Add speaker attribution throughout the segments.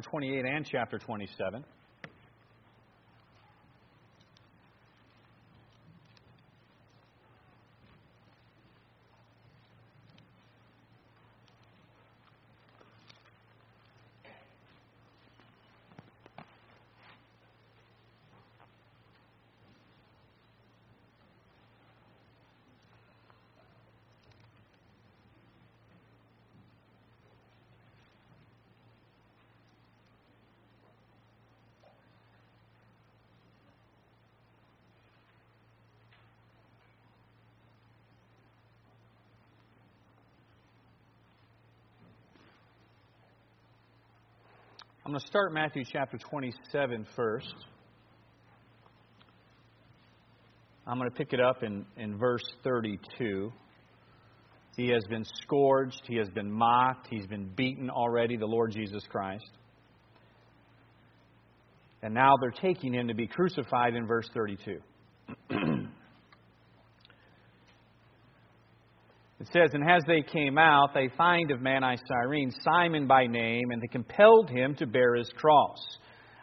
Speaker 1: 28 and chapter 27. Going to start Matthew chapter 27 first. I'm going to pick it up in, in verse 32. He has been scourged, he has been mocked, he's been beaten already, the Lord Jesus Christ. And now they're taking him to be crucified in verse 32. It says, And as they came out, they find of Mani Cyrene Simon by name, and they compelled him to bear his cross.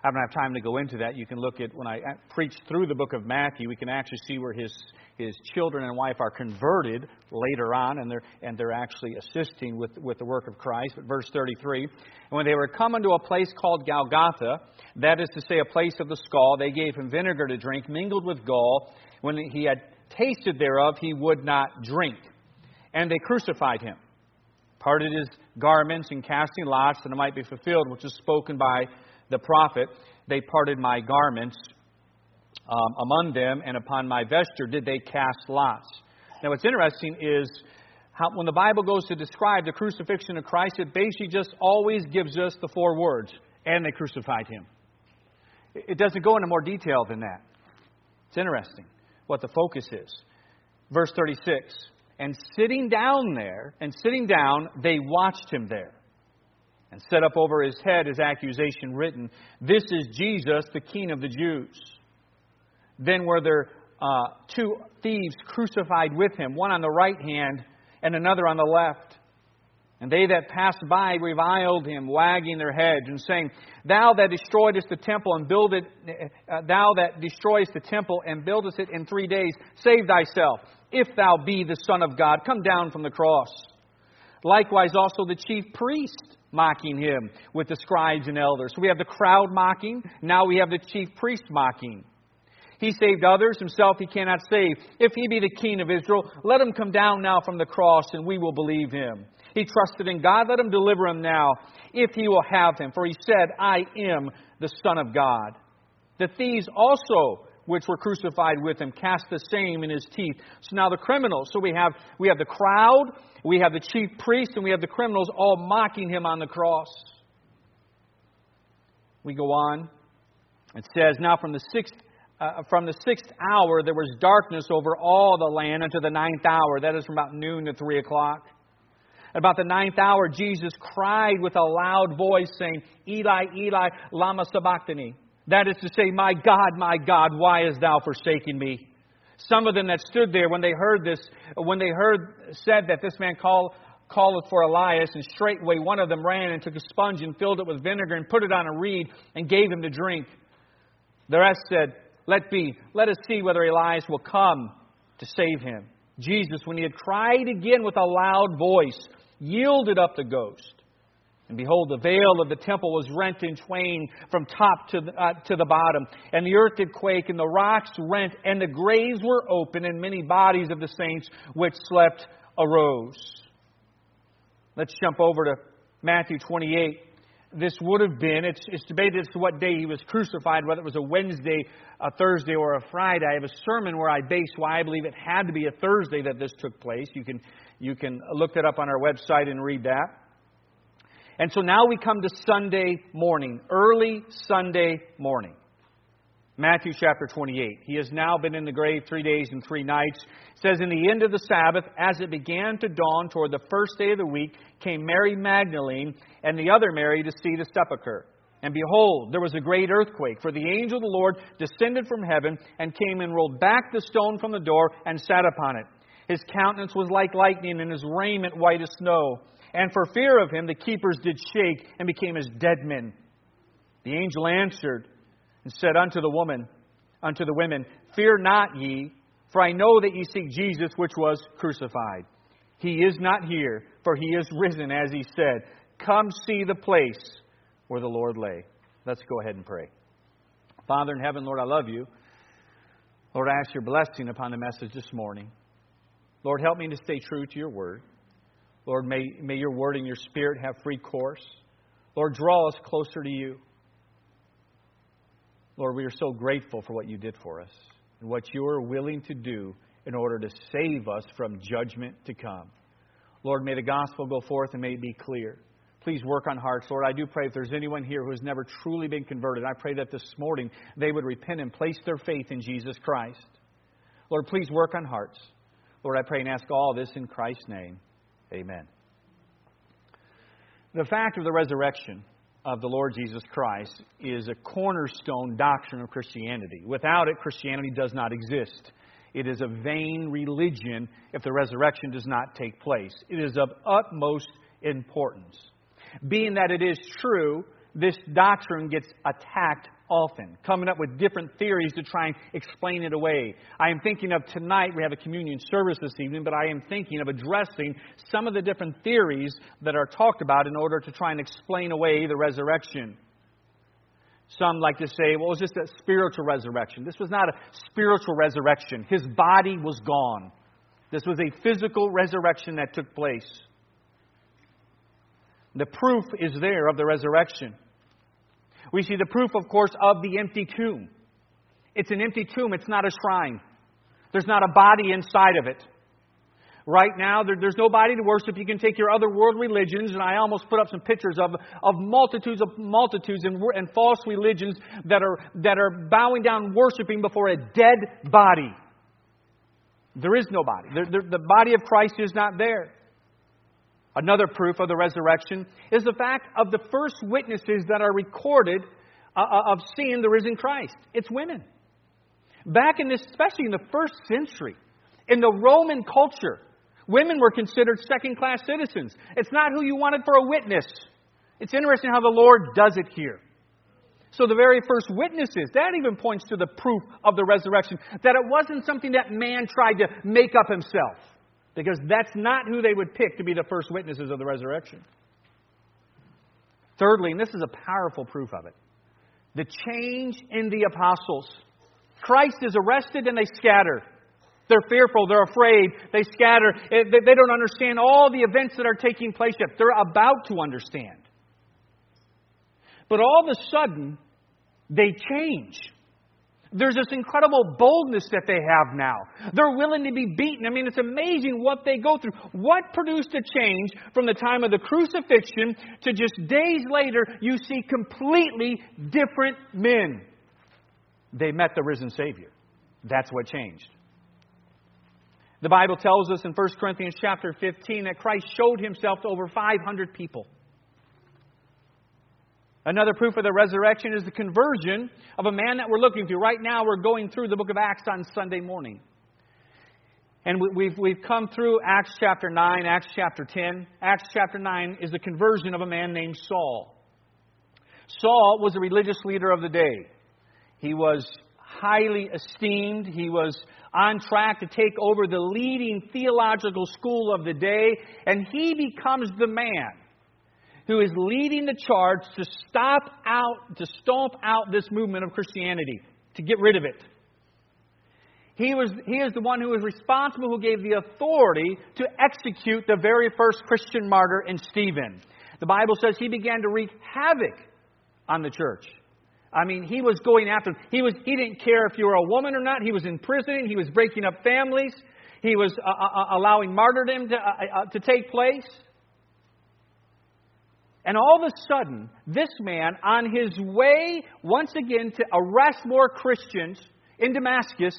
Speaker 1: I don't have time to go into that. You can look at when I uh, preach through the book of Matthew, we can actually see where his his children and wife are converted later on, and they're and they're actually assisting with with the work of Christ. But verse 33, and when they were come unto a place called Golgotha, that is to say, a place of the skull, they gave him vinegar to drink, mingled with gall. When he had tasted thereof, he would not drink and they crucified him, parted his garments, and casting lots that it might be fulfilled, which was spoken by the prophet. They parted my garments um, among them, and upon my vesture did they cast lots. Now, what's interesting is how, when the Bible goes to describe the crucifixion of Christ, it basically just always gives us the four words, and they crucified him. It doesn't go into more detail than that. It's interesting what the focus is. Verse 36 and sitting down there, and sitting down, they watched him there. And set up over his head his accusation written, This is Jesus, the King of the Jews. Then were there uh, two thieves crucified with him, one on the right hand and another on the left. And they that passed by reviled him, wagging their heads, and saying, Thou that destroyedest the temple and builded, uh, thou that destroyest the temple and buildest it in three days, save thyself. If thou be the Son of God, come down from the cross. Likewise, also the chief priest mocking him with the scribes and elders. So we have the crowd mocking. Now we have the chief priest mocking. He saved others, himself he cannot save. If he be the king of Israel, let him come down now from the cross, and we will believe him. He trusted in God, let him deliver him now, if he will have him. For he said, I am the Son of God. The thieves also which were crucified with him cast the same in his teeth. So now the criminals. So we have we have the crowd, we have the chief priest, and we have the criminals all mocking him on the cross. We go on. It says, Now from the sixth uh, from the sixth hour there was darkness over all the land unto the ninth hour. That is from about noon to three o'clock. About the ninth hour, Jesus cried with a loud voice, saying, Eli, Eli, lama sabachthani. That is to say, My God, my God, why hast thou forsaken me? Some of them that stood there when they heard this, when they heard said that this man called calleth for Elias, and straightway one of them ran and took a sponge and filled it with vinegar and put it on a reed and gave him to drink. The rest said, Let be, let us see whether Elias will come to save him. Jesus, when he had cried again with a loud voice, yielded up the ghost. And behold, the veil of the temple was rent in twain from top to the, uh, to the bottom. And the earth did quake, and the rocks rent, and the graves were open, and many bodies of the saints which slept arose. Let's jump over to Matthew 28. This would have been, it's, it's debated as to what day he was crucified, whether it was a Wednesday, a Thursday, or a Friday. I have a sermon where I base why I believe it had to be a Thursday that this took place. You can, you can look that up on our website and read that. And so now we come to Sunday morning, early Sunday morning. Matthew chapter 28. He has now been in the grave three days and three nights. It says, In the end of the Sabbath, as it began to dawn toward the first day of the week, came Mary Magdalene and the other Mary to see the sepulchre. And behold, there was a great earthquake, for the angel of the Lord descended from heaven and came and rolled back the stone from the door and sat upon it. His countenance was like lightning, and his raiment white as snow. And for fear of him, the keepers did shake and became as dead men. The angel answered and said unto the woman, unto the women, Fear not ye, for I know that ye seek Jesus which was crucified. He is not here, for he is risen, as he said. Come see the place where the Lord lay. Let's go ahead and pray. Father in heaven, Lord, I love you. Lord, I ask your blessing upon the message this morning. Lord, help me to stay true to your word. Lord, may, may your word and your spirit have free course. Lord, draw us closer to you. Lord, we are so grateful for what you did for us and what you are willing to do in order to save us from judgment to come. Lord, may the gospel go forth and may it be clear. Please work on hearts. Lord, I do pray if there's anyone here who has never truly been converted, I pray that this morning they would repent and place their faith in Jesus Christ. Lord, please work on hearts. Lord, I pray and ask all this in Christ's name. Amen. The fact of the resurrection of the Lord Jesus Christ is a cornerstone doctrine of Christianity. Without it, Christianity does not exist. It is a vain religion if the resurrection does not take place. It is of utmost importance. Being that it is true, this doctrine gets attacked often, coming up with different theories to try and explain it away. I am thinking of tonight, we have a communion service this evening, but I am thinking of addressing some of the different theories that are talked about in order to try and explain away the resurrection. Some like to say, well, it was just a spiritual resurrection. This was not a spiritual resurrection. His body was gone. This was a physical resurrection that took place. The proof is there of the resurrection. We see the proof, of course, of the empty tomb. It's an empty tomb, it's not a shrine. There's not a body inside of it. Right now, there, there's no body to worship. You can take your other world religions, and I almost put up some pictures of, of multitudes of multitudes and, and false religions that are, that are bowing down, worshiping before a dead body. There is no body. The, the, the body of Christ is not there. Another proof of the resurrection is the fact of the first witnesses that are recorded uh, uh, of seeing the risen Christ. It's women. Back in this, especially in the first century, in the Roman culture, women were considered second class citizens. It's not who you wanted for a witness. It's interesting how the Lord does it here. So, the very first witnesses, that even points to the proof of the resurrection, that it wasn't something that man tried to make up himself because that's not who they would pick to be the first witnesses of the resurrection. Thirdly, and this is a powerful proof of it, the change in the apostles. Christ is arrested and they scatter. They're fearful, they're afraid, they scatter. They don't understand all the events that are taking place yet. They're about to understand. But all of a sudden, they change. There's this incredible boldness that they have now. They're willing to be beaten. I mean, it's amazing what they go through. What produced a change from the time of the crucifixion to just days later, you see completely different men. They met the risen Savior. That's what changed. The Bible tells us in 1 Corinthians chapter 15 that Christ showed himself to over 500 people. Another proof of the resurrection is the conversion of a man that we're looking through. Right now, we're going through the book of Acts on Sunday morning. And we've, we've come through Acts chapter 9, Acts chapter 10. Acts chapter 9 is the conversion of a man named Saul. Saul was a religious leader of the day. He was highly esteemed. He was on track to take over the leading theological school of the day, and he becomes the man who is leading the charge to stop out, to stomp out this movement of Christianity, to get rid of it. He, was, he is the one who was responsible, who gave the authority to execute the very first Christian martyr in Stephen. The Bible says he began to wreak havoc on the church. I mean, he was going after them. He, was, he didn't care if you were a woman or not. He was imprisoning. He was breaking up families. He was uh, uh, uh allowing martyrdom to, uh, uh, to take place. And all of a sudden, this man, on his way once again to arrest more Christians in Damascus,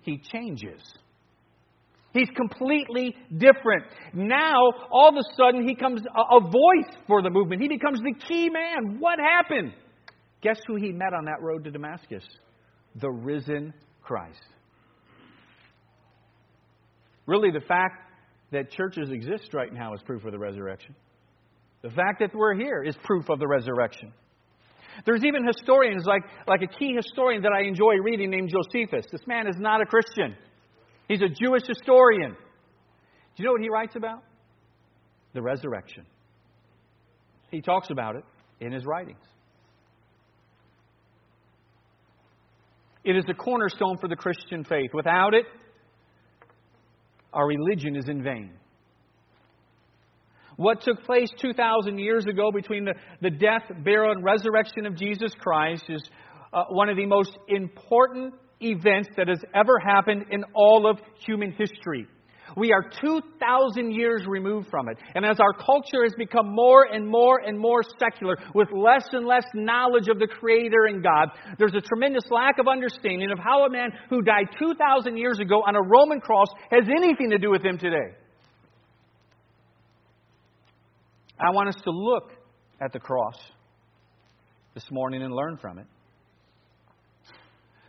Speaker 1: he changes. He's completely different. Now, all of a sudden, he becomes a, voice for the movement. He becomes the key man. What happened? Guess who he met on that road to Damascus? The risen Christ. Really, the fact that churches exist right now is proof of the resurrection. The fact that we're here is proof of the resurrection. There's even historians, like, like a key historian that I enjoy reading named Josephus. This man is not a Christian, he's a Jewish historian. Do you know what he writes about? The resurrection. He talks about it in his writings. It is the cornerstone for the Christian faith. Without it, our religion is in vain. What took place 2,000 years ago between the, the death, burial, and resurrection of Jesus Christ is uh, one of the most important events that has ever happened in all of human history. We are 2,000 years removed from it. And as our culture has become more and more and more secular, with less and less knowledge of the Creator and God, there's a tremendous lack of understanding of how a man who died 2,000 years ago on a Roman cross has anything to do with him today. I want us to look at the cross this morning and learn from it.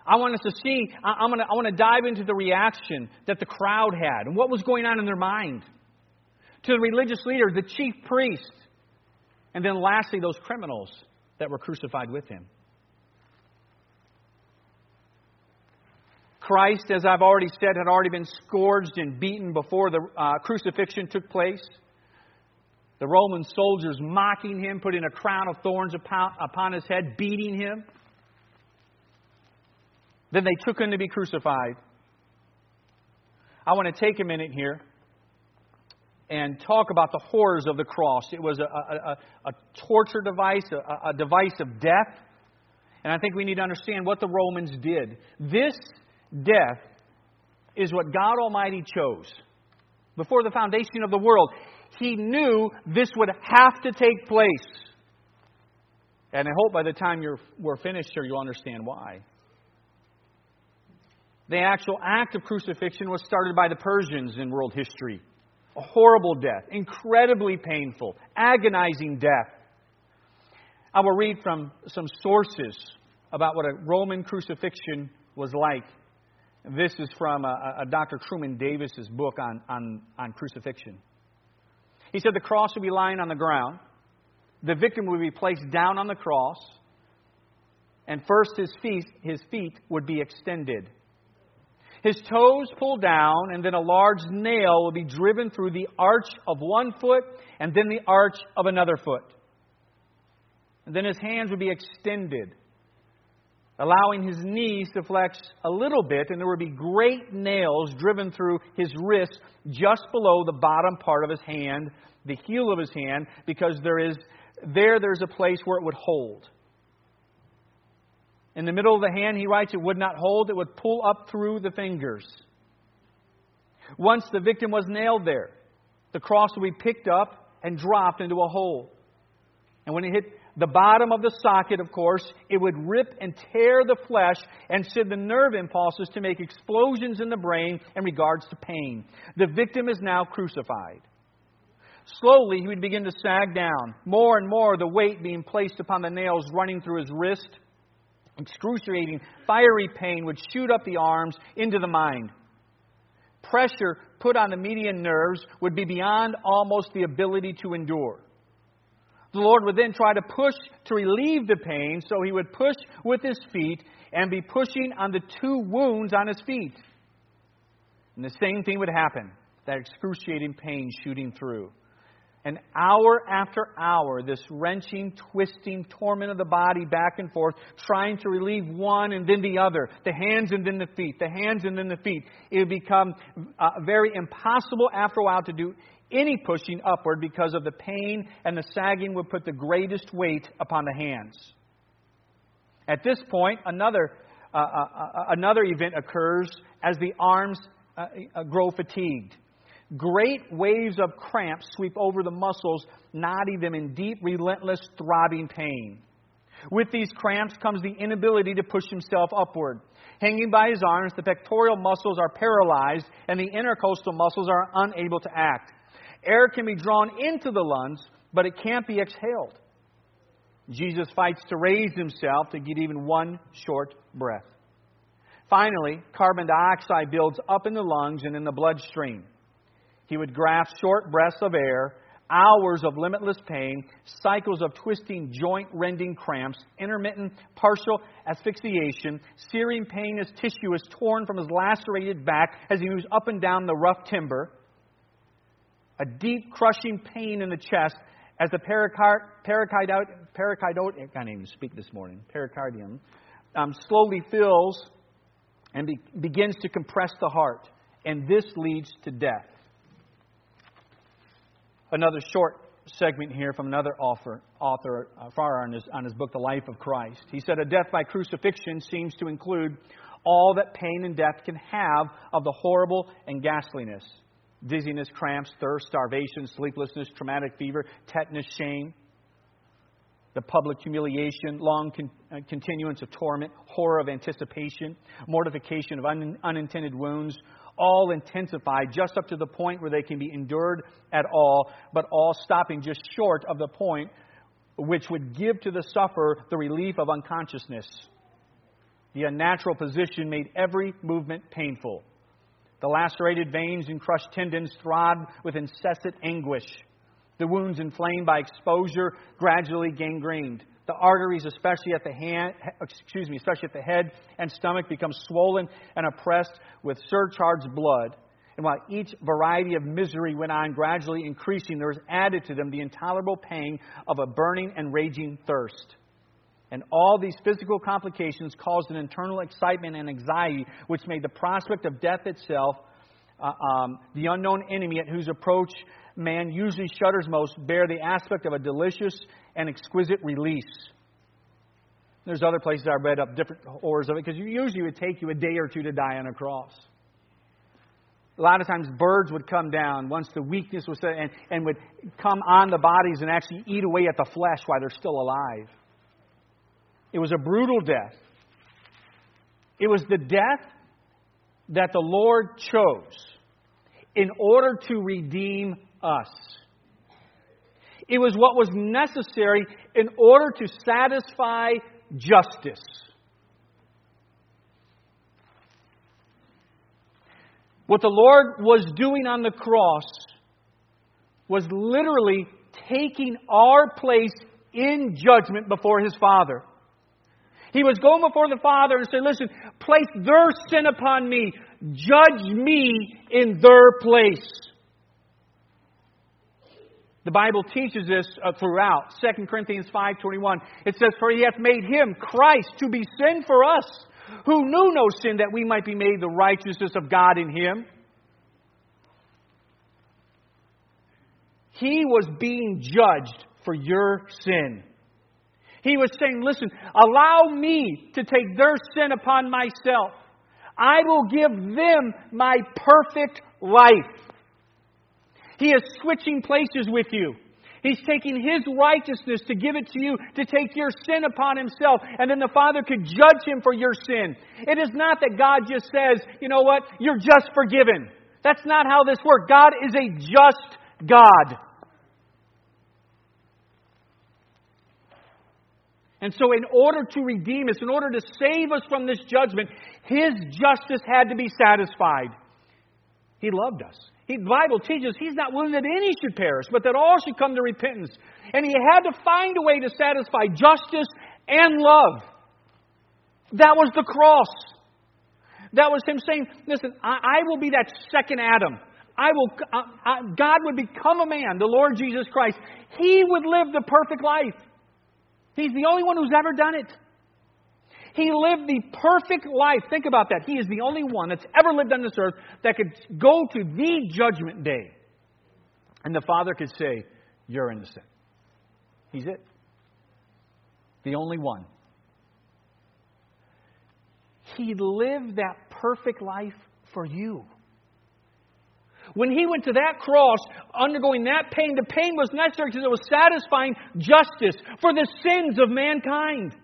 Speaker 1: I want us to see, I'm gonna, I want to dive into the reaction that the crowd had and what was going on in their mind. To the religious leaders, the chief priests, and then lastly, those criminals that were crucified with him. Christ, as I've already said, had already been scourged and beaten before the uh, crucifixion took place. The Roman soldiers mocking him, putting a crown of thorns upon, his head, beating him. Then they took him to be crucified. I want to take a minute here and talk about the horrors of the cross. It was a, a, a, a torture device, a, a device of death. And I think we need to understand what the Romans did. This death is what God Almighty chose. Before the foundation of the world, He knew this would have to take place. And I hope by the time you're, we're finished here, you'll understand why. The actual act of crucifixion was started by the Persians in world history. A horrible death, incredibly painful, agonizing death. I will read from some sources about what a Roman crucifixion was like. This is from a, a Dr. Truman Davis's book on, on, on crucifixion. He said the cross would be lying on the ground. The victim would be placed down on the cross. And first his feet, his feet would be extended. His toes pulled down, and then a large nail would be driven through the arch of one foot and then the arch of another foot. And then his hands would be extended, allowing his knees to flex a little bit, and there would be great nails driven through his wrist just below the bottom part of his hand, the heel of his hand, because there is there there's a place where it would hold. In the middle of the hand, he writes, it would not hold, it would pull up through the fingers. Once the victim was nailed there, the cross would be picked up and dropped into a hole. And when it hit the bottom of the socket, of course, it would rip and tear the flesh and send the nerve impulses to make explosions in the brain in regards to pain. The victim is now crucified. Slowly, he would begin to sag down, more and more the weight being placed upon the nails running through his wrist Excruciating, fiery pain would shoot up the arms into the mind. Pressure put on the median nerves would be beyond almost the ability to endure. The Lord would then try to push to relieve the pain, so he would push with his feet and be pushing on the two wounds on his feet. And the same thing would happen that excruciating pain shooting through. And hour after hour, this wrenching, twisting torment of the body back and forth, trying to relieve one and then the other, the hands and then the feet, the hands and then the feet. It would become uh, very impossible after a while to do any pushing upward because of the pain and the sagging would put the greatest weight upon the hands. At this point, another, uh, uh, uh another event occurs as the arms uh, uh, grow fatigued. Great waves of cramps sweep over the muscles, knotting them in deep, relentless, throbbing pain. With these cramps comes the inability to push himself upward. Hanging by his arms, the pectoral muscles are paralyzed and the intercostal muscles are unable to act. Air can be drawn into the lungs, but it can't be exhaled. Jesus fights to raise himself to get even one short breath. Finally, carbon dioxide builds up in the lungs and in the bloodstream. He would grasp short breaths of air, hours of limitless pain, cycles of twisting, joint rending cramps, intermittent partial asphyxiation, searing pain as tissue is torn from his lacerated back as he moves up and down the rough timber, a deep crushing pain in the chest as the pericardium, pericardium, I can't even speak this morning, pericardium, um, slowly fills and be, begins to compress the heart. And this leads to death another short segment here from another author, author uh, Farrar on his, on his book, The Life of Christ. He said, A death by crucifixion seems to include all that pain and death can have of the horrible and ghastliness dizziness, cramps, thirst, starvation, sleeplessness, traumatic fever, tetanus, shame, the public humiliation, long con- uh, continuance of torment, horror of anticipation, mortification of un- unintended wounds, all intensified just up to the point where they can be endured at all, but all stopping just short of the point which would give to the sufferer the relief of unconsciousness. The unnatural position made every movement painful. The lacerated veins and crushed tendons throbbed with incessant anguish. The wounds inflamed by exposure gradually gangrened. The arteries, especially at the hand, excuse me, especially at the head and stomach, become swollen and oppressed with surcharged blood. And while each variety of misery went on gradually increasing, there was added to them the intolerable pain of a burning and raging thirst. And all these physical complications caused an internal excitement and anxiety, which made the prospect of death itself, uh, um, the unknown enemy at whose approach man usually shudders most, bear the aspect of a delicious and exquisite release. There's other places I read up different horrors of it because usually it would take you a day or two to die on a cross. A lot of times birds would come down once the weakness was set and, and would come on the bodies and actually eat away at the flesh while they're still alive. It was a brutal death. It was the death that the Lord chose in order to redeem us. It was what was necessary in order to satisfy justice. What the Lord was doing on the cross was literally taking our place in judgment before His Father. He was going before the Father and saying, Listen, place their sin upon me, judge me in their place. The Bible teaches this uh, throughout. 2 Corinthians 5.21. It says, For he hath made him, Christ, to be sin for us, who knew no sin, that we might be made the righteousness of God in him. He was being judged for your sin. He was saying, Listen, allow me to take their sin upon myself. I will give them my perfect life. He is switching places with you. He's taking His righteousness to give it to you, to take your sin upon Himself, and then the Father could judge Him for your sin. It is not that God just says, you know what, you're just forgiven. That's not how this works. God is a just God. And so, in order to redeem us, in order to save us from this judgment, His justice had to be satisfied. He loved us. He, the Bible teaches He's not willing that any should perish, but that all should come to repentance. And He had to find a way to satisfy justice and love. That was the cross. That was Him saying, Listen, I, I will be that second Adam. I will, uh, God would become a man, the Lord Jesus Christ. He would live the perfect life. He's the only one who's ever done it. He lived the perfect life. Think about that. He is the only one that's ever lived on this earth that could go to the judgment day. And the Father could say, You're innocent. He's it. The only one. He lived that perfect life for you. When he went to that cross, undergoing that pain, the pain was necessary because it was satisfying justice for the sins of mankind.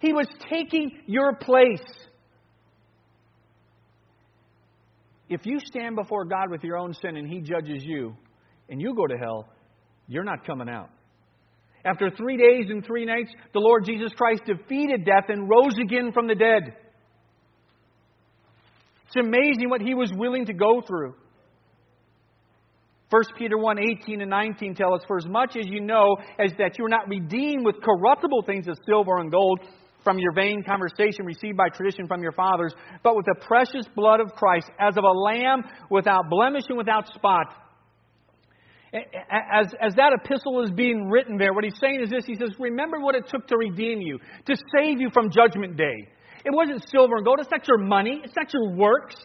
Speaker 1: He was taking your place. If you stand before God with your own sin and He judges you and you go to hell, you're not coming out. After three days and three nights, the Lord Jesus Christ defeated death and rose again from the dead. It's amazing what He was willing to go through. 1 Peter 1 18 and 19 tell us, For as much as you know as that you are not redeemed with corruptible things of silver and gold from your vain conversation received by tradition from your fathers, but with the precious blood of Christ, as of a lamb without blemish and without spot. As, as that epistle is being written there, what he's saying is this He says, Remember what it took to redeem you, to save you from judgment day. It wasn't silver and gold, it's not your money, it's not your works.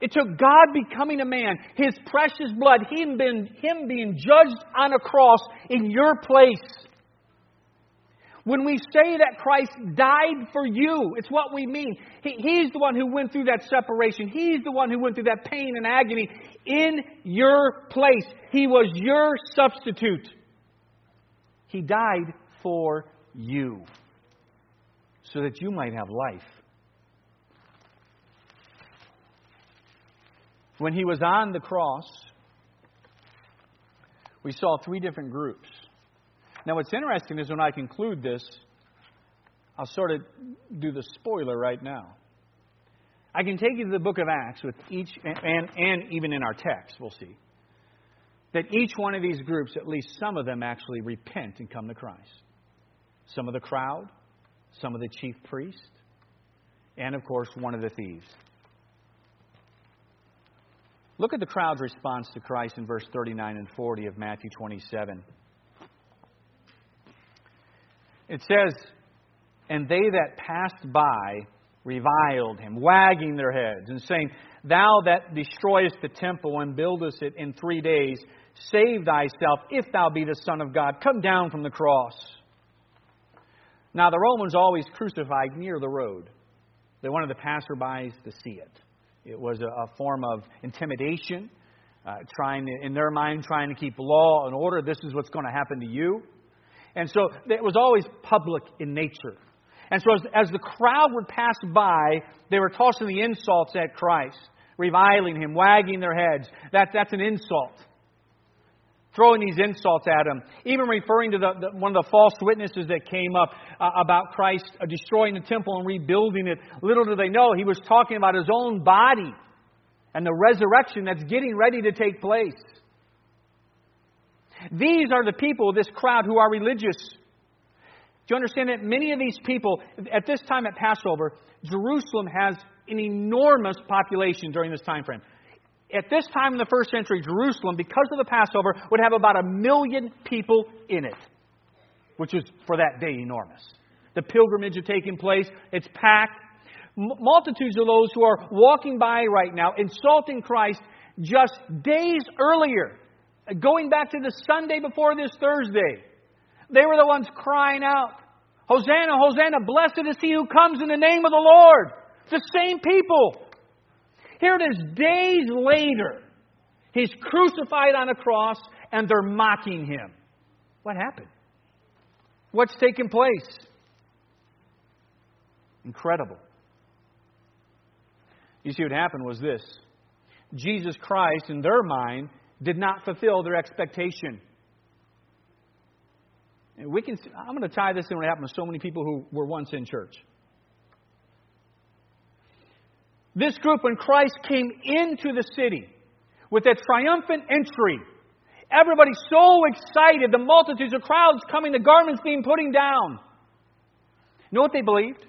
Speaker 1: It took God becoming a man, His precious blood, Him being, him being judged on a cross in your place. When we say that Christ died for you, it's what we mean. He, he's the one who went through that separation. He's the one who went through that pain and agony in your place. He was your substitute. He died for you so that you might have life. When he was on the cross, we saw three different groups. Now, what's interesting is when I conclude this, I'll sort of do the spoiler right now. I can take you to the book of Acts with each, and, and even in our text, we'll see, that each one of these groups, at least some of them, actually repent and come to Christ. Some of the crowd, some of the chief priests, and of course, one of the thieves. Look at the crowd's response to Christ in verse 39 and 40 of Matthew 27. It says, And they that passed by reviled him, wagging their heads, and saying, Thou that destroyest the temple and buildest it in three days, save thyself, if thou be the Son of God. Come down from the cross. Now, the Romans always crucified near the road. They wanted the passerbys to see it. It was a, a form of intimidation, uh, trying to, in their mind, trying to keep law and order. This is what's going to happen to you. And so it was always public in nature. And so as, as the crowd would pass by, they were tossing the insults at Christ, reviling him, wagging their heads. That, that's an insult. Throwing these insults at him, even referring to the, the, one of the false witnesses that came up uh, about Christ uh, destroying the temple and rebuilding it. Little do they know, he was talking about his own body and the resurrection that's getting ready to take place. These are the people, this crowd, who are religious. Do you understand that many of these people, at this time at Passover, Jerusalem has an enormous population during this time frame. At this time in the first century, Jerusalem, because of the Passover, would have about a million people in it, which is for that day enormous. The pilgrimage had taken place, it's packed. multitudes of those who are walking by right now, insulting Christ just days earlier Going back to the Sunday before this Thursday, they were the ones crying out, Hosanna, Hosanna, blessed is he who comes in the name of the Lord. The same people. Here it is, days later. He's crucified on a cross and they're mocking him. What happened? What's taken place? Incredible. You see, what happened was this Jesus Christ, in their mind, did not fulfill their expectation. And we can, I'm going to tie this in what happened to so many people who were once in church. This group, when Christ came into the city with that triumphant entry, everybody so excited, the multitudes of crowds coming, the garments being putting down. You know what they believed?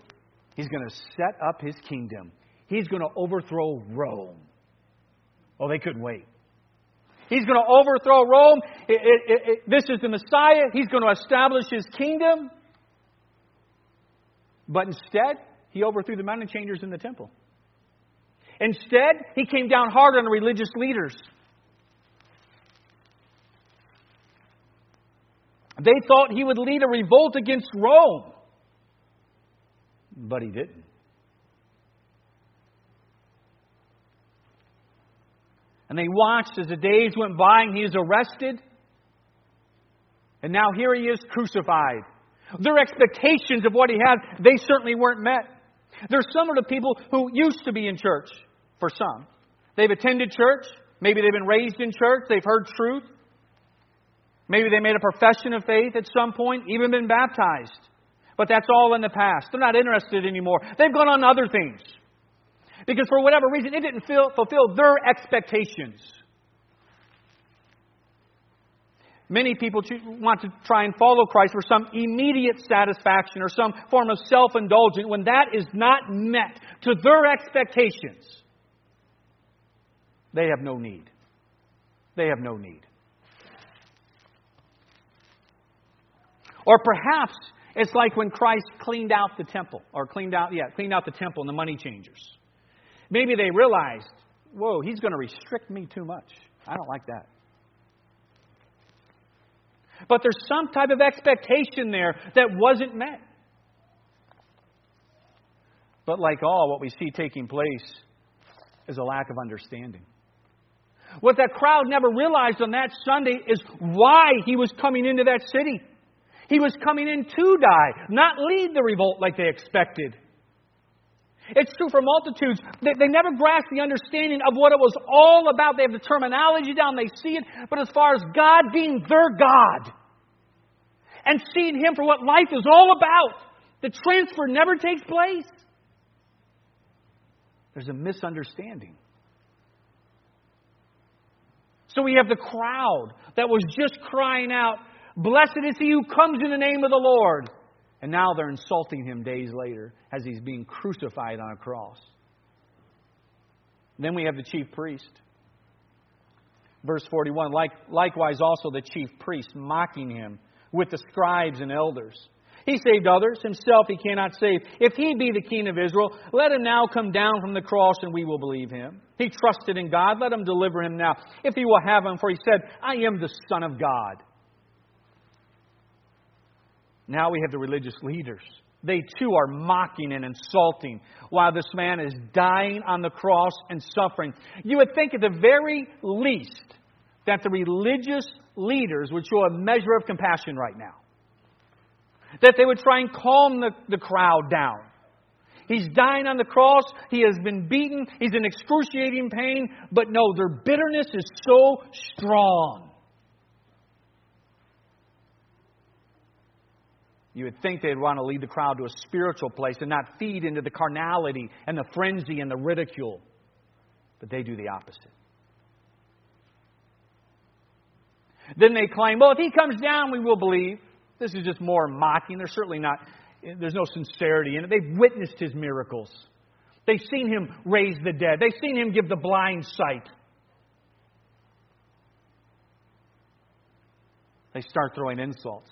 Speaker 1: He's going to set up his kingdom. He's going to overthrow Rome. Oh, they couldn't wait. He's going to overthrow Rome. It, it, it, this is the Messiah. He's going to establish his kingdom. But instead, he overthrew the money changers in the temple. Instead, he came down hard on religious leaders. They thought he would lead a revolt against Rome, but he didn't. And they watched as the days went by and he is arrested. And now here he is crucified. Their expectations of what he had, they certainly weren't met. There's some of the people who used to be in church, for some. They've attended church. Maybe they've been raised in church. They've heard truth. Maybe they made a profession of faith at some point, even been baptized. But that's all in the past. They're not interested anymore. They've gone on other things. Because for whatever reason, it didn't feel, fulfill their expectations. Many people want to try and follow Christ for some immediate satisfaction or some form of self indulgence when that is not met to their expectations. They have no need. They have no need. Or perhaps it's like when Christ cleaned out the temple, or cleaned out, yeah, cleaned out the temple and the money changers. Maybe they realized, whoa, he's going to restrict me too much. I don't like that. But there's some type of expectation there that wasn't met. But like all, what we see taking place is a lack of understanding. What that crowd never realized on that Sunday is why he was coming into that city. He was coming in to die, not lead the revolt like they expected. It's true for multitudes. They, they, never grasp the understanding of what it was all about. They have the terminology down, they see it. But as far as God being their God and seeing Him for what life is all about, the transfer never takes place. There's a misunderstanding. So we have the crowd that was just crying out, Blessed is he who comes in the name of the Lord. And now they're insulting him days later as he's being crucified on a cross. Then we have the chief priest. Verse 41 like, Likewise, also the chief priest mocking him with the scribes and elders. He saved others, himself he cannot save. If he be the king of Israel, let him now come down from the cross and we will believe him. He trusted in God, let him deliver him now, if he will have him, for he said, I am the Son of God. Now we have the religious leaders. They too are mocking and insulting while this man is dying on the cross and suffering. You would think, at the very least, that the religious leaders would show a measure of compassion right now that they would try and calm the, the crowd down. He's dying on the cross. He has been beaten. He's in excruciating pain. But no, their bitterness is so strong. You would think they'd want to lead the crowd to a spiritual place and not feed into the carnality and the frenzy and the ridicule. But they do the opposite. Then they claim, well, if he comes down, we will believe. This is just more mocking. There's certainly not, there's no sincerity in it. They've witnessed his miracles. They've seen him raise the dead. They've seen him give the blind sight. They start throwing insults,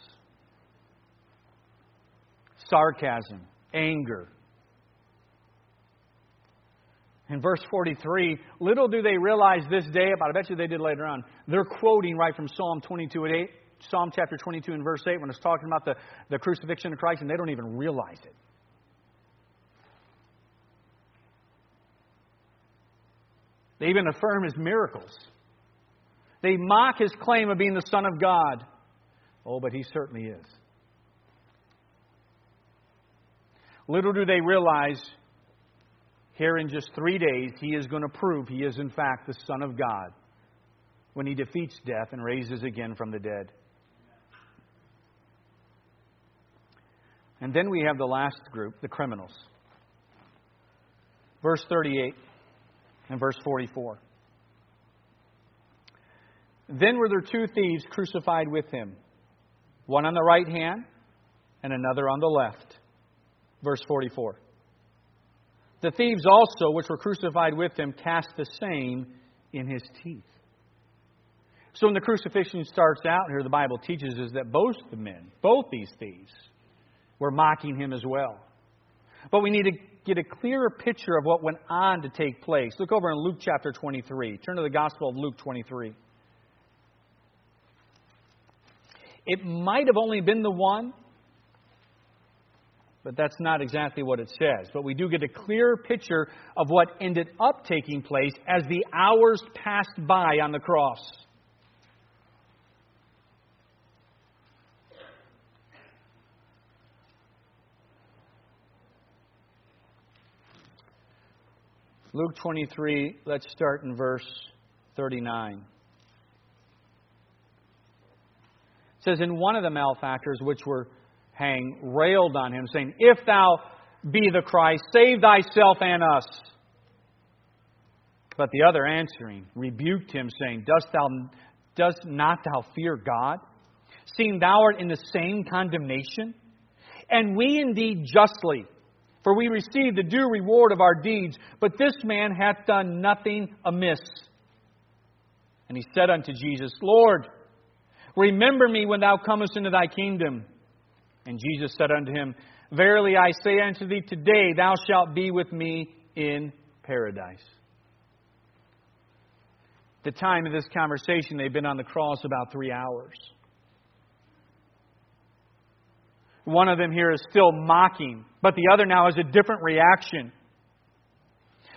Speaker 1: sarcasm, anger. In verse 43, little do they realize this day, but I bet you they did later on, they're quoting right from Psalm 22 and 8. Psalm chapter 22 and verse 8 when it's talking about the, the crucifixion of Christ, and they don't even realize it. They even affirm his miracles. They mock his claim of being the Son of God. Oh, but he certainly is. Little do they realize here in just three days, he is going to prove he is, in fact, the Son of God when he defeats death and raises again from the dead. And then we have the last group, the criminals. Verse 38 and verse 44. Then were there two thieves crucified with him, one on the right hand and another on the left. Verse 44. The thieves also, which were crucified with him, cast the same in his teeth. So when the crucifixion starts out here, the Bible teaches us that both the men, both these thieves, were mocking him as well. But we need to get a clearer picture of what went on to take place. Look over in Luke chapter 23. Turn to the Gospel of Luke 23. It might have only been the one, but that's not exactly what it says. But we do get a clear picture of what ended up taking place as the hours passed by on the cross. Luke 23, let's start in verse 39. It says, And one of the malefactors which were hanged railed on him, saying, If thou be the Christ, save thyself and us. But the other answering rebuked him, saying, Dost thou dost not thou fear God, seeing thou art in the same condemnation? And we indeed justly, for we receive the due reward of our deeds, but this man hath done nothing amiss. And he said unto Jesus, Lord, remember me when thou comest into thy kingdom. And Jesus said unto him, Verily I say unto thee, today thou shalt be with me in paradise. the time of this conversation, they've been on the cross about three hours. One of them here is still mocking, but the other now has a different reaction.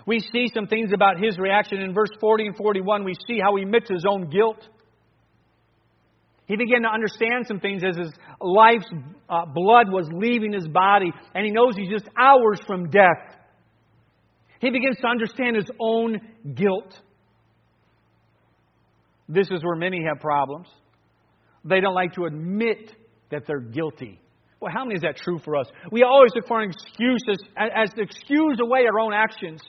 Speaker 1: We see some things about his reaction in verse 40 and 41. We see how he admits his own guilt. He began to understand some things as his life's uh, blood was leaving his body, and he knows he's just hours from death. He begins to understand his own guilt. This is where many have problems. They don't like to admit that they're guilty. Well, how many is that true for us? We always look for an excuse as, as to excuse away our own actions.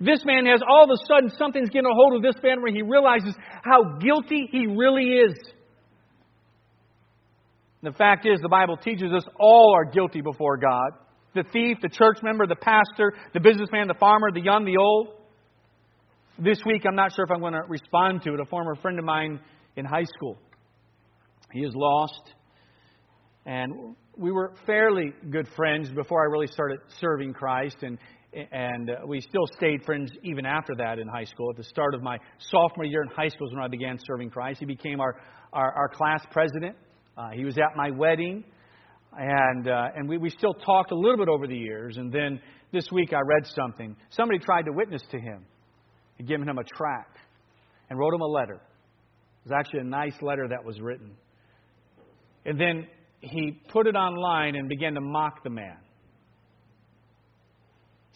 Speaker 1: This man has all of a sudden something's getting a hold of this man where he realizes how guilty he really is. And The fact is, the Bible teaches us all are guilty before God. The thief, the church member, the pastor, the businessman, the farmer, the young, the old. This week, I'm not sure if I'm going to respond to it. A former friend of mine in high school. He is lost. And we were fairly good friends before I really started serving Christ, and and uh, we still stayed friends even after that in high school. At the start of my sophomore year in high school is when I began serving Christ. He became our our, our class president. Uh, he was at my wedding, and uh, and we, we still talked a little bit over the years. And then this week I read something. Somebody tried to witness to him, and given him a tract, and wrote him a letter. It was actually a nice letter that was written. And then he put it online and began to mock the man.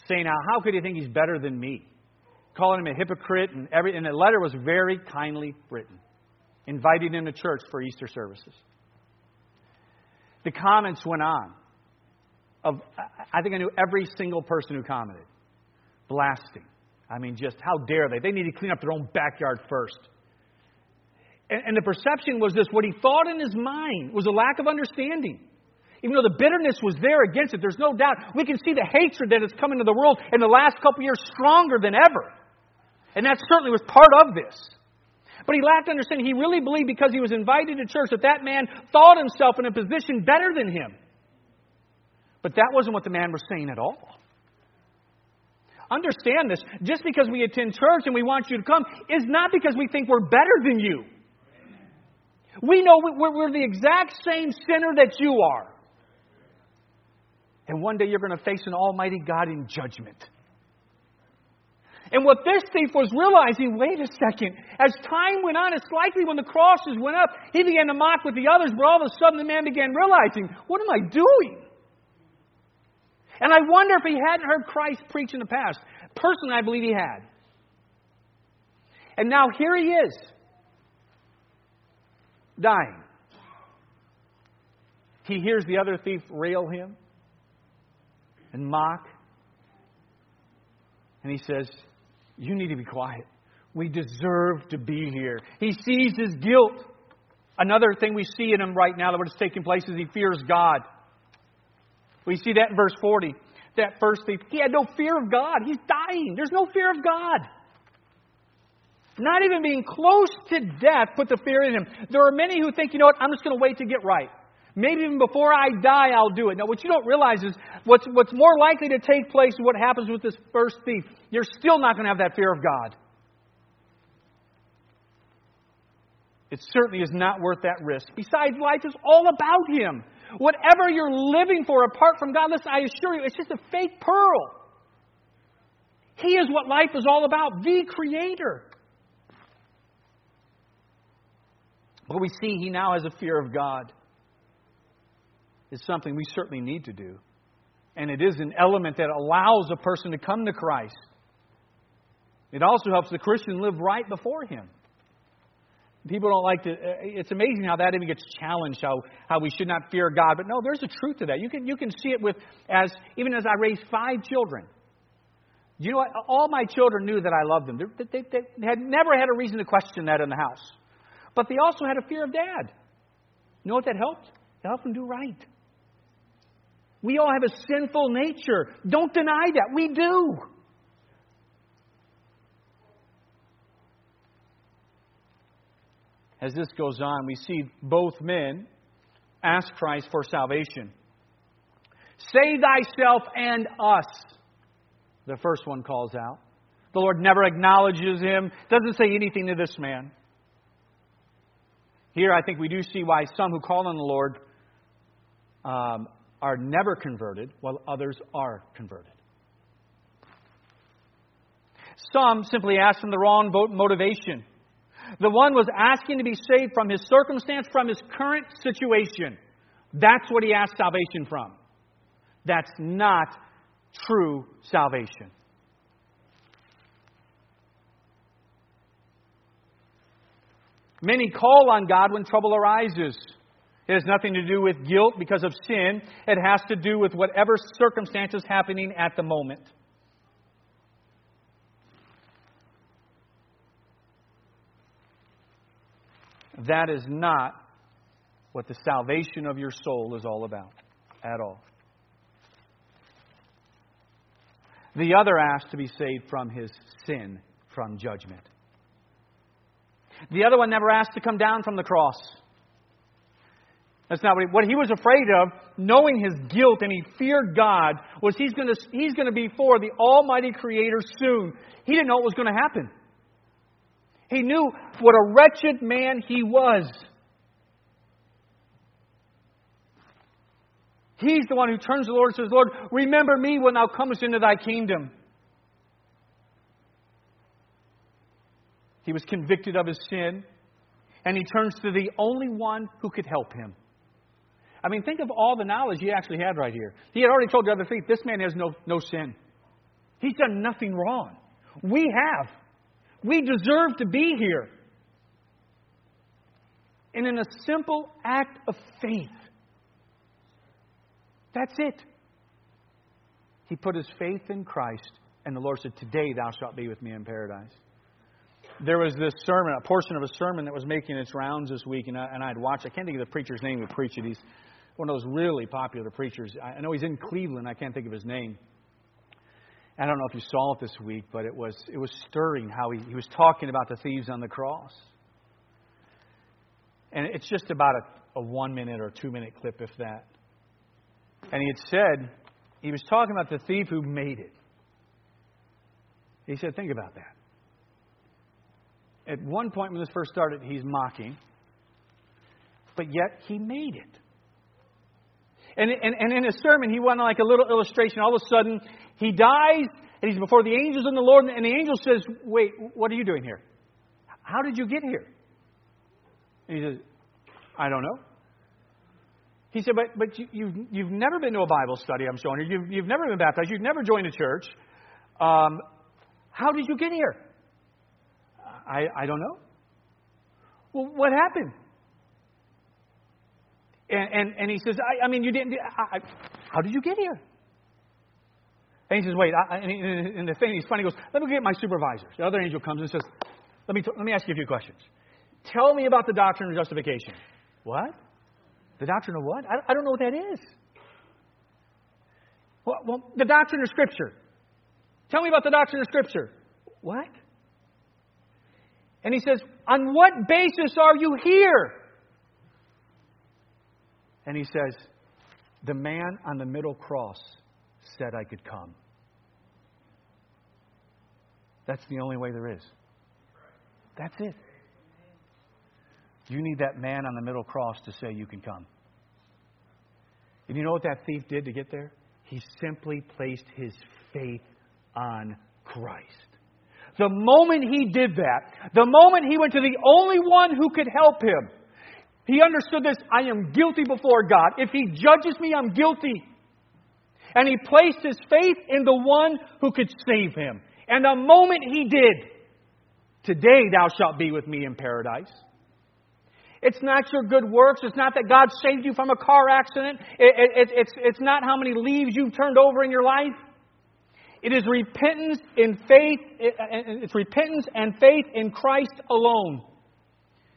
Speaker 1: Saying, now, how could he think he's better than me? Calling him a hypocrite, and, every, and the letter was very kindly written, inviting him to church for Easter services. The comments went on. Of, I think I knew every single person who commented. Blasting. I mean, just how dare they? They need to clean up their own backyard first. And, and the perception was this what he thought in his mind was a lack of understanding. Even though the bitterness was there against it, there's no doubt. We can see the hatred that has come into the world in the last couple years stronger than ever. And that certainly was part of this. But he lacked understanding. He really believed because he was invited to church that that man thought himself in a position better than him. But that wasn't what the man was saying at all. Understand this. Just because we attend church and we want you to come is not because we think we're better than you. We know we're, the exact same sinner that you are. And one day you're going to face an almighty God in judgment. And what this thief was realizing, wait a second, as time went on, it's likely when the crosses went up, he began to mock with the others, but all of a sudden the man began realizing, what am I doing? And I wonder if he hadn't heard Christ preach in the past. Personally, I believe he had. And now here he is dying. He hears the other thief rail him and mock. And he says, You need to be quiet. We deserve to be here. He sees his guilt. Another thing we see in him right now that what is taking place is he fears God. We see that in verse 40. That first thief, he had no fear of God. He's dying. There's no fear of God. Not even being close to death put the fear in him. There are many who think, you know what, I'm just going to wait to get right. Maybe even before I die, I'll do it. Now, what you don't realize is what's, what's more likely to take place is what happens with this first thief. You're still not going to have that fear of God. It certainly is not worth that risk. Besides, life is all about Him. Whatever you're living for apart from God, listen, I assure you, it's just a fake pearl. He is what life is all about, the Creator. But we see he now has a fear of God. It's something we certainly need to do. And it is an element that allows a person to come to Christ. It also helps the Christian live right before him. People don't like to, uh, it's amazing how that even gets challenged, how, how we should not fear God. But no, there's a truth to that. You can, you can see it with, as, even as I raised five children. You know what? All my children knew that I loved them. They, they, they had never had a reason to question that in the house. But they also had a fear of dad. You know what that helped? It helped them do right. We all have a sinful nature. Don't deny that. We do. As this goes on, we see both men ask Christ for salvation. Save thyself and us, the first one calls out. The Lord never acknowledges him, doesn't say anything to this man. Here, I think we do see why some who call on the Lord um, are never converted, while others are converted. Some simply ask from the wrong motivation. The one was asking to be saved from his circumstance, from his current situation. That's what he asked salvation from. That's not true salvation. Many call on God when trouble arises. It has nothing to do with guilt because of sin. It has to do with whatever circumstances happening at the moment. That is not what the salvation of your soul is all about at all. The other asked to be saved from his sin, from judgment. The other one never asked to come down from the cross. That's not what he, what he was afraid of, knowing his guilt, and he feared God, was he's going to, he's going to be for the Almighty Creator soon. He didn't know what was going to happen. He knew what a wretched man he was. He's the one who turns to the Lord and says, Lord, remember me when thou comest into thy kingdom. He was convicted of his sin, and he turns to the only one who could help him. I mean, think of all the knowledge he actually had right here. He had already told the other thief, this man has no, no sin. He's done nothing wrong. We have. We deserve to be here. And in a simple act of faith, that's it. He put his faith in Christ, and the Lord said, Today thou shalt be with me in paradise there was this sermon, a portion of a sermon that was making its rounds this week, and, I, and I'd watch. I can't think of the preacher's name who preached it. He's one of those really popular preachers. I know he's in Cleveland. I can't think of his name. I don't know if you saw it this week, but it was it was stirring how he, he was talking about the thieves on the cross. And it's just about a, a one minute or two minute clip, if that. And he had said, he was talking about the thief who made it. He said, think about that at one point when this first started, he's mocking, but yet he made it. And, and, and in his sermon, he went on like a little illustration. All of a sudden, he dies, and he's before the angels and the Lord, and the angel says, Wait, what are you doing here? How did you get here? And he says, I don't know. He said, But, but you, you've, you've never been to a Bible study, I'm showing you. You've, you've never been baptized. You've never joined a church. Um, how did you get here? I, I don't know. Well, what happened? And, and, and he says, I, I mean, you didn't. I, I, how did you get here? And he says, wait. I, and, he, and the thing, he's funny. He goes, let me get my supervisors. The other angel comes and says, let me, t- let me ask you a few questions. Tell me about the doctrine of justification. What? The doctrine of what? I, I don't know what that is. Well, well, the doctrine of Scripture. Tell me about the doctrine of Scripture. What? And he says, On what basis are you here? And he says, The man on the middle cross said I could come. That's the only way there is. That's it. You need that man on the middle cross to say you can come. And you know what that thief did to get there? He simply placed his faith on Christ. The moment he did that, the moment he went to the only one who could help him, he understood this I am guilty before God. If he judges me, I'm guilty. And he placed his faith in the one who could save him. And the moment he did, today thou shalt be with me in paradise. It's not your good works. It's not that God saved you from a car accident. It, it, it's, it's not how many leaves you've turned over in your life. It is repentance in faith, it's repentance and faith in Christ alone.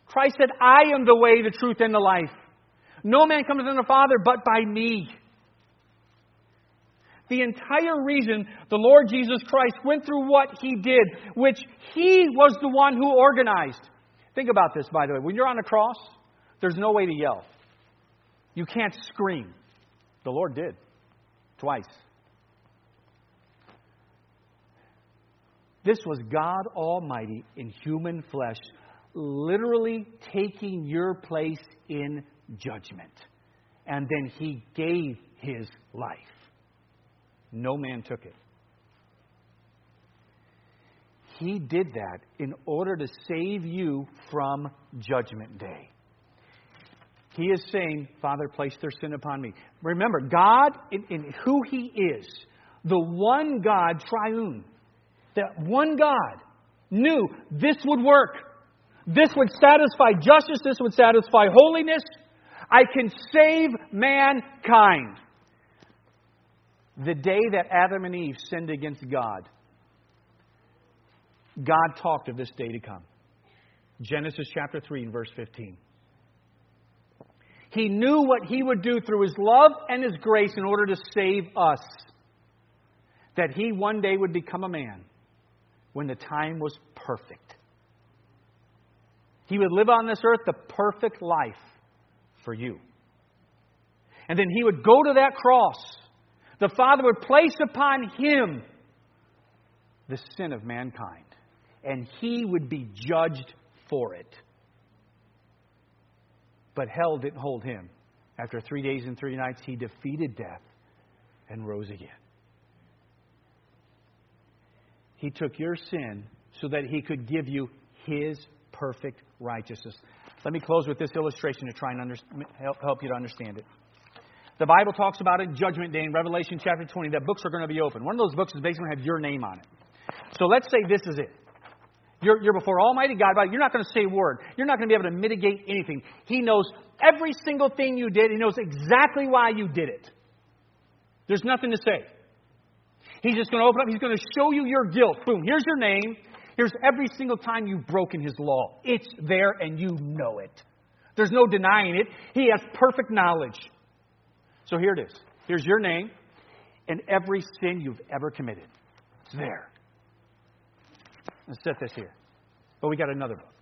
Speaker 1: Christ said, I am the way, the truth, and the life. No man comes unto the Father but by me. The entire reason the Lord Jesus Christ went through what he did, which he was the one who organized. Think about this, by the way. When you're on a cross, there's no way to yell. You can't scream. The Lord did. Twice. This was God Almighty in human flesh, literally taking your place in judgment. And then He gave His life. No man took it. He did that in order to save you from Judgment Day. He is saying, Father, place their sin upon me. Remember, God, in, in who He is, the one God, triune, that one God knew this would work. This would satisfy justice. This would satisfy holiness. I can save mankind. The day that Adam and Eve sinned against God, God talked of this day to come. Genesis chapter 3 and verse 15. He knew what he would do through his love and his grace in order to save us. That he one day would become a man when the time was perfect. He would live on this earth the perfect life for you. And then he would go to that cross. The Father would place upon him the sin of mankind, and he would be judged for it. But hell didn't hold him. After three days and three nights, he defeated death and rose again. He took your sin so that he could give you his perfect righteousness. Let me close with this illustration to try and under, help you to understand it. The Bible talks about it Judgment Day in Revelation chapter 20 that books are going to be open. One of those books is basically going to have your name on it. So let's say this is it. You're, you're before Almighty God. But you're not going to say a word. You're not going to be able to mitigate anything. He knows every single thing you did. He knows exactly why you did it. There's nothing to say. He's just going to open up. He's going to show you your guilt. Boom. Here's your name. Here's every single time you've broken his law. It's there and you know it. There's no denying it. He has perfect knowledge. So here it is. Here's your name and every sin you've ever committed. It's there. Let's set this here. But we got another book.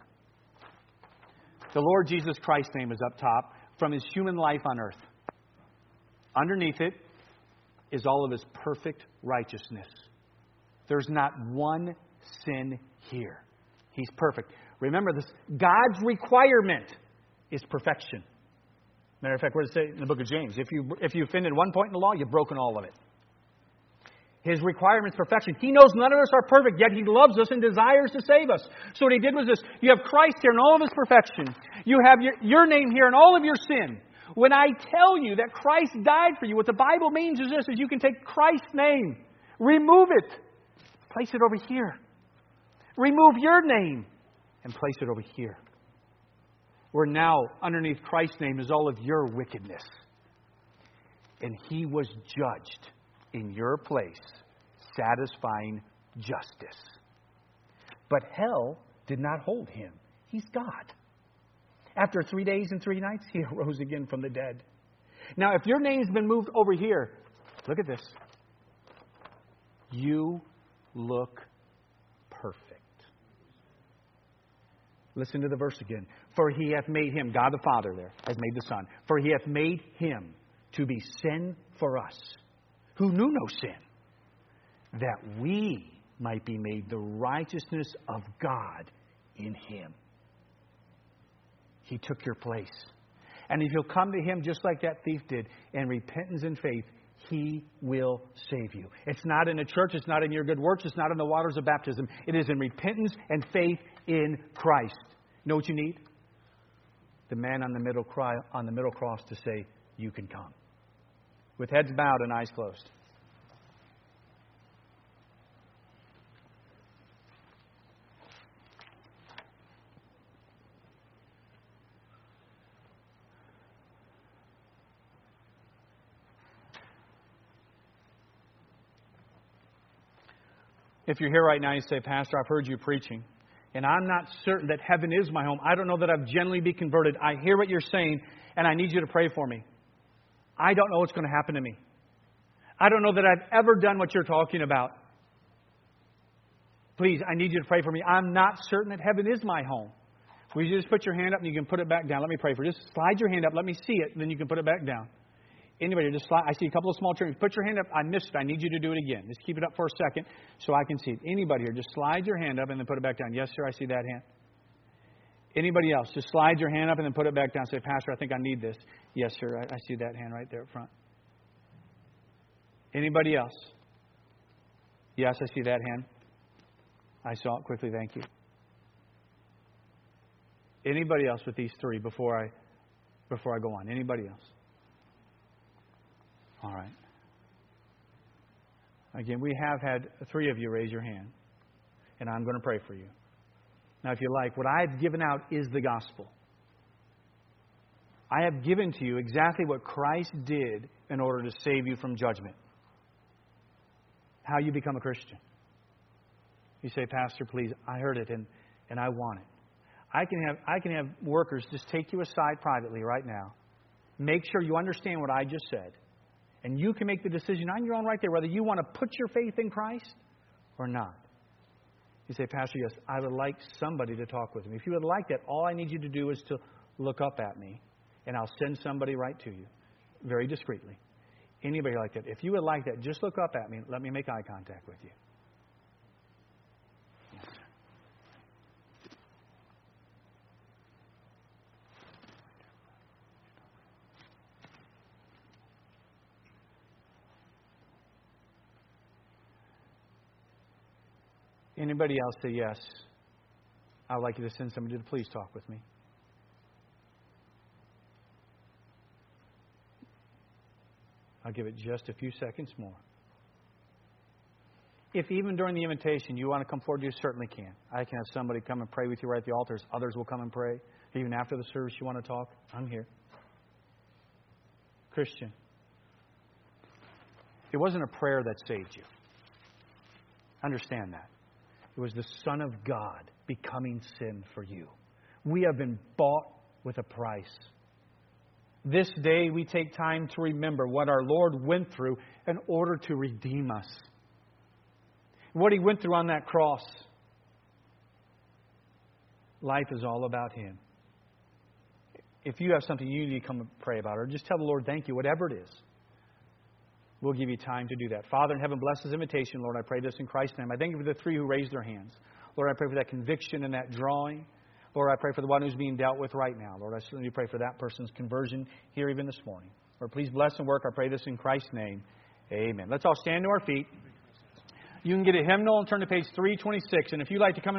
Speaker 1: The Lord Jesus Christ's name is up top from his human life on earth. Underneath it is all of his perfect righteousness. There's not one sin here. He's perfect. Remember this God's requirement is perfection. Matter of fact, does it say in the book of James? If you if you offended one point in the law, you've broken all of it. His requirement is perfection. He knows none of us are perfect, yet He loves us and desires to save us. So what He did was this you have Christ here in all of His perfection, you have your, your name here in all of your sin. When I tell you that Christ died for you, what the Bible means is this is you can take Christ's name, remove it, place it over here. Remove your name and place it over here. Where now, underneath Christ's name, is all of your wickedness. And he was judged in your place, satisfying justice. But hell did not hold him. He's God. After three days and three nights, he arose again from the dead. Now, if your name's been moved over here, look at this. You look perfect. Listen to the verse again. For he hath made him, God the Father there, has made the Son. For he hath made him to be sin for us, who knew no sin, that we might be made the righteousness of God in him. He took your place. And if you'll come to Him just like that thief did, in repentance and faith, He will save you. It's not in a church, it's not in your good works, it's not in the waters of baptism. It is in repentance and faith in Christ. You know what you need? The man on the middle cry on the middle cross to say, You can come. With heads bowed and eyes closed. If you're here right now, you say, Pastor, I've heard you preaching, and I'm not certain that heaven is my home. I don't know that I've genuinely be converted. I hear what you're saying, and I need you to pray for me. I don't know what's going to happen to me. I don't know that I've ever done what you're talking about. Please, I need you to pray for me. I'm not certain that heaven is my home. Will you just put your hand up and you can put it back down? Let me pray for you. Just slide your hand up. Let me see it, then you can put it back down. Anybody, just slide. I see a couple of small children. Put your hand up. I missed it. I need you to do it again. Just keep it up for a second so I can see it. Anybody here, just slide your hand up and then put it back down. Yes, sir, I see that hand. Anybody else, just slide your hand up and then put it back down. Say, Pastor, I think I need this. Yes, sir, I, I see that hand right there up front. Anybody else? Yes, I see that hand. I saw it quickly. Thank you. Anybody else with these three before I before I go on? Anybody else? All right. Again, we have had three of you raise your hand, and I'm going to pray for you. Now, if you like, what I've given out is the gospel. I have given to you exactly what Christ did in order to save you from judgment. How you become a Christian. You say, Pastor, please, I heard it and, and I want it. I can, have, I can have workers just take you aside privately right now. Make sure you understand what I just said. And you can make the decision on your own right there whether you want to put your faith in Christ or not. You say, Pastor, yes, I would like somebody to talk with me. If you would like that, all I need you to do is to look up at me, and I'll send somebody right to you, very discreetly. Anybody like that? If you would like that, just look up at me. Let me make eye contact with you. Anybody else say yes? I would like you to send somebody to please talk with me. I'll give it just a few seconds more. If even during the invitation you want to come forward, you certainly can. I can have somebody come and pray with you right at the altars. Others will come and pray. Even after the service, you want to talk, I'm here. Christian, it wasn't a prayer that saved you. Understand that. It was the Son of God becoming sin for you. We have been bought with a price. This day we take time to remember what our Lord went through in order to redeem us. What he went through on that cross. Life is all about him. If you have something you need to come and pray about, or just tell the Lord thank you, whatever it is, we'll give you time to do that. Father in heaven, bless this invitation, Lord. I pray this in Christ's name. I thank you for the three who raised their hands. Lord, I pray for that conviction and that drawing. Lord, I pray for the one who's being dealt with right now. Lord, I certainly pray for that person's conversion here even this morning. Lord, please bless and work. I pray this in Christ's name. Amen. Let's all stand to our feet. You can get a hymnal and turn to page 326. And if you'd like to come